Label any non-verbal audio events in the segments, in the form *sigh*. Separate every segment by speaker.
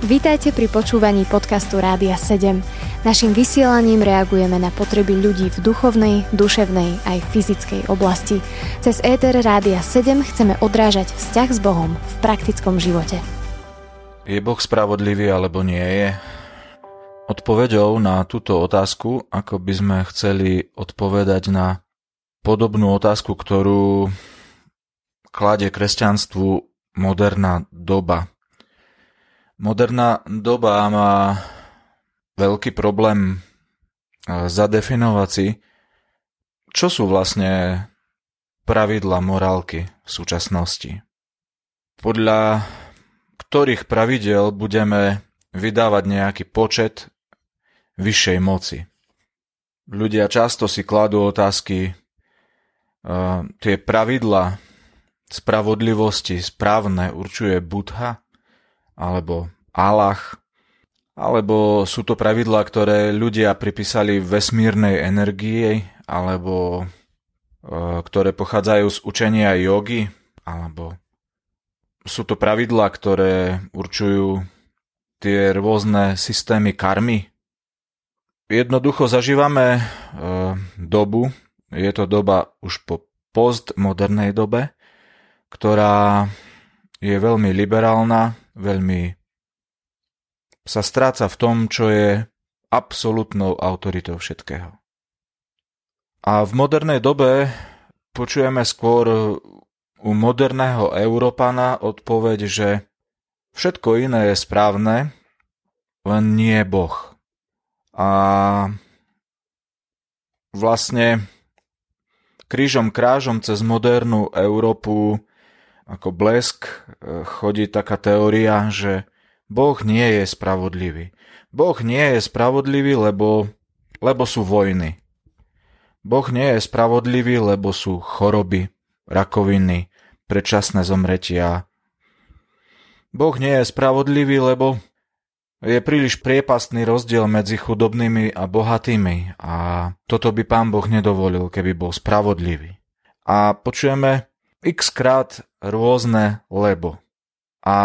Speaker 1: Vítajte pri počúvaní podcastu Rádia 7. Naším vysielaním reagujeme na potreby ľudí v duchovnej, duševnej aj fyzickej oblasti. Cez ETR Rádia 7 chceme odrážať vzťah s Bohom v praktickom živote.
Speaker 2: Je Boh spravodlivý alebo nie je? Odpovedou na túto otázku, ako by sme chceli odpovedať na podobnú otázku, ktorú kladie kresťanstvu moderná doba. Moderná doba má veľký problém e, zadefinovať si, čo sú vlastne pravidla morálky v súčasnosti. Podľa ktorých pravidel budeme vydávať nejaký počet vyššej moci. Ľudia často si kladú otázky, uh, tie pravidla spravodlivosti správne určuje Budha alebo Allah, alebo sú to pravidlá, ktoré ľudia pripísali vesmírnej energii, alebo e, ktoré pochádzajú z učenia jogy, alebo sú to pravidlá, ktoré určujú tie rôzne systémy karmy. Jednoducho zažívame e, dobu, je to doba už po postmodernej dobe, ktorá je veľmi liberálna, veľmi sa stráca v tom, čo je absolútnou autoritou všetkého. A v modernej dobe počujeme skôr u moderného Európana odpoveď, že všetko iné je správne, len nie Boh. A vlastne krížom krážom cez modernú Európu ako blesk e, chodí taká teória, že Boh nie je spravodlivý. Boh nie je spravodlivý, lebo, lebo sú vojny. Boh nie je spravodlivý, lebo sú choroby, rakoviny, predčasné zomretia. Boh nie je spravodlivý, lebo je príliš priepastný rozdiel medzi chudobnými a bohatými a toto by pán Boh nedovolil, keby bol spravodlivý. A počujeme x krát rôzne lebo. A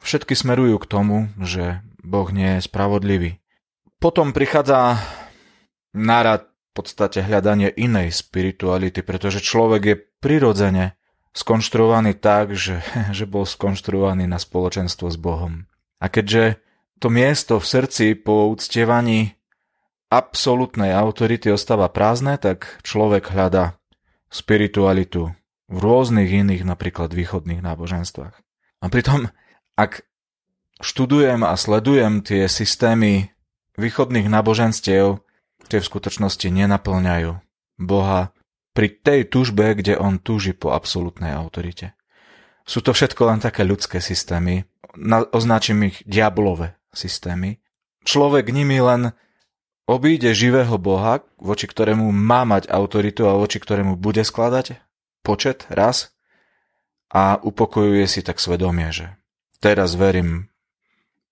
Speaker 2: všetky smerujú k tomu, že Boh nie je spravodlivý. Potom prichádza nárad v podstate hľadanie inej spirituality, pretože človek je prirodzene skonštruovaný tak, že, *laughs* že bol skonštruovaný na spoločenstvo s Bohom. A keďže to miesto v srdci po uctievaní absolútnej autority ostáva prázdne, tak človek hľada spiritualitu v rôznych iných napríklad východných náboženstvách. A pritom, ak študujem a sledujem tie systémy východných náboženstiev, tie v skutočnosti nenaplňajú Boha pri tej tužbe, kde on túži po absolútnej autorite. Sú to všetko len také ľudské systémy, označím ich diablové systémy. Človek nimi len obíde živého Boha, voči ktorému má mať autoritu a voči ktorému bude skladať počet raz a upokojuje si tak svedomie, že teraz verím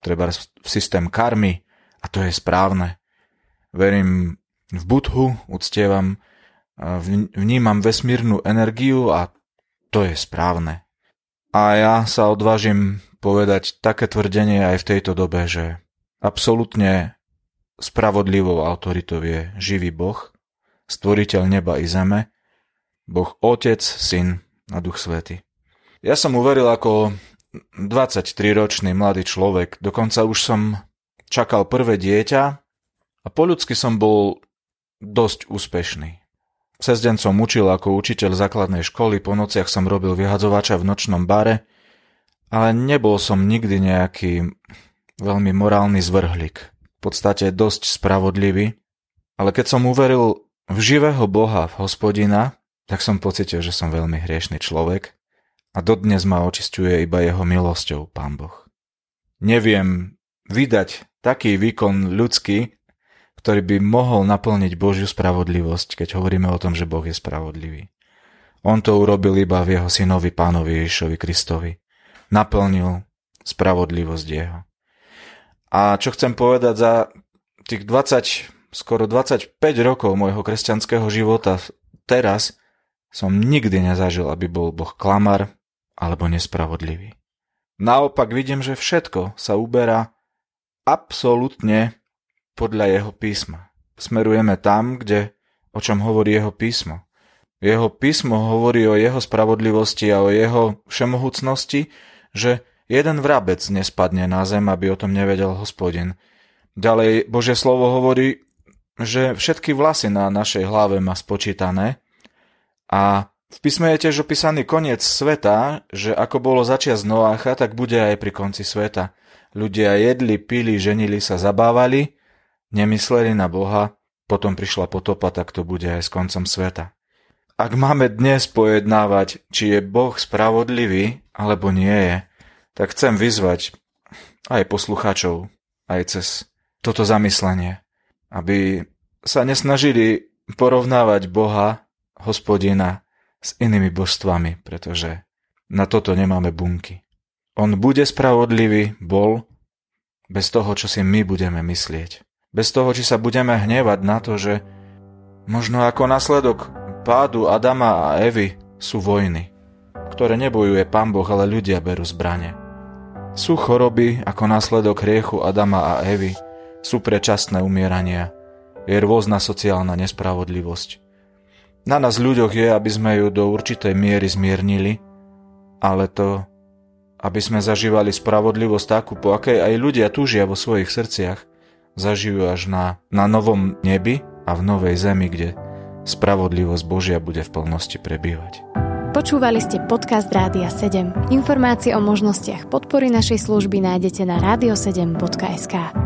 Speaker 2: treba v systém karmy a to je správne. Verím v Budhu, uctievam, vnímam vesmírnu energiu a to je správne. A ja sa odvážim povedať také tvrdenie aj v tejto dobe, že absolútne spravodlivou autoritou je živý Boh, stvoriteľ neba i zeme Boh Otec, Syn a Duch Svety. Ja som uveril ako 23-ročný mladý človek, dokonca už som čakal prvé dieťa a po ľudsky som bol dosť úspešný. Cez deň som učil ako učiteľ základnej školy, po nociach som robil vyhadzovača v nočnom bare, ale nebol som nikdy nejaký veľmi morálny zvrhlík. V podstate dosť spravodlivý, ale keď som uveril v živého Boha, v hospodina, tak som pocitil, že som veľmi hriešný človek a dodnes ma očistuje iba jeho milosťou, pán Boh. Neviem vydať taký výkon ľudský, ktorý by mohol naplniť Božiu spravodlivosť, keď hovoríme o tom, že Boh je spravodlivý. On to urobil iba v jeho synovi pánovi Ježišovi Kristovi. Naplnil spravodlivosť jeho. A čo chcem povedať za tých 20, skoro 25 rokov môjho kresťanského života teraz, som nikdy nezažil, aby bol Boh klamar alebo nespravodlivý. Naopak vidím, že všetko sa uberá absolútne podľa jeho písma. Smerujeme tam, kde, o čom hovorí jeho písmo. Jeho písmo hovorí o jeho spravodlivosti a o jeho všemohúcnosti, že jeden vrabec nespadne na zem, aby o tom nevedel hospodin. Ďalej Božie slovo hovorí, že všetky vlasy na našej hlave má spočítané a v písme je tiež opísaný koniec sveta, že ako bolo začias Noácha, tak bude aj pri konci sveta. Ľudia jedli, pili, ženili sa, zabávali, nemysleli na Boha, potom prišla potopa, tak to bude aj s koncom sveta. Ak máme dnes pojednávať, či je Boh spravodlivý, alebo nie je, tak chcem vyzvať aj poslucháčov, aj cez toto zamyslenie, aby sa nesnažili porovnávať Boha, hospodina, s inými božstvami, pretože na toto nemáme bunky. On bude spravodlivý, bol, bez toho, čo si my budeme myslieť. Bez toho, či sa budeme hnevať na to, že možno ako následok pádu Adama a Evy sú vojny, ktoré nebojuje pán Boh, ale ľudia berú zbrane. Sú choroby ako následok hriechu Adama a Evy, sú predčasné umierania, je rôzna sociálna nespravodlivosť. Na nás ľuďoch je, aby sme ju do určitej miery zmiernili, ale to, aby sme zažívali spravodlivosť takú, po akej aj ľudia túžia vo svojich srdciach, zažijú až na, na novom nebi a v novej zemi, kde spravodlivosť Božia bude v plnosti prebývať.
Speaker 1: Počúvali ste podcast Rádia 7. Informácie o možnostiach podpory našej služby nájdete na radio7.sk.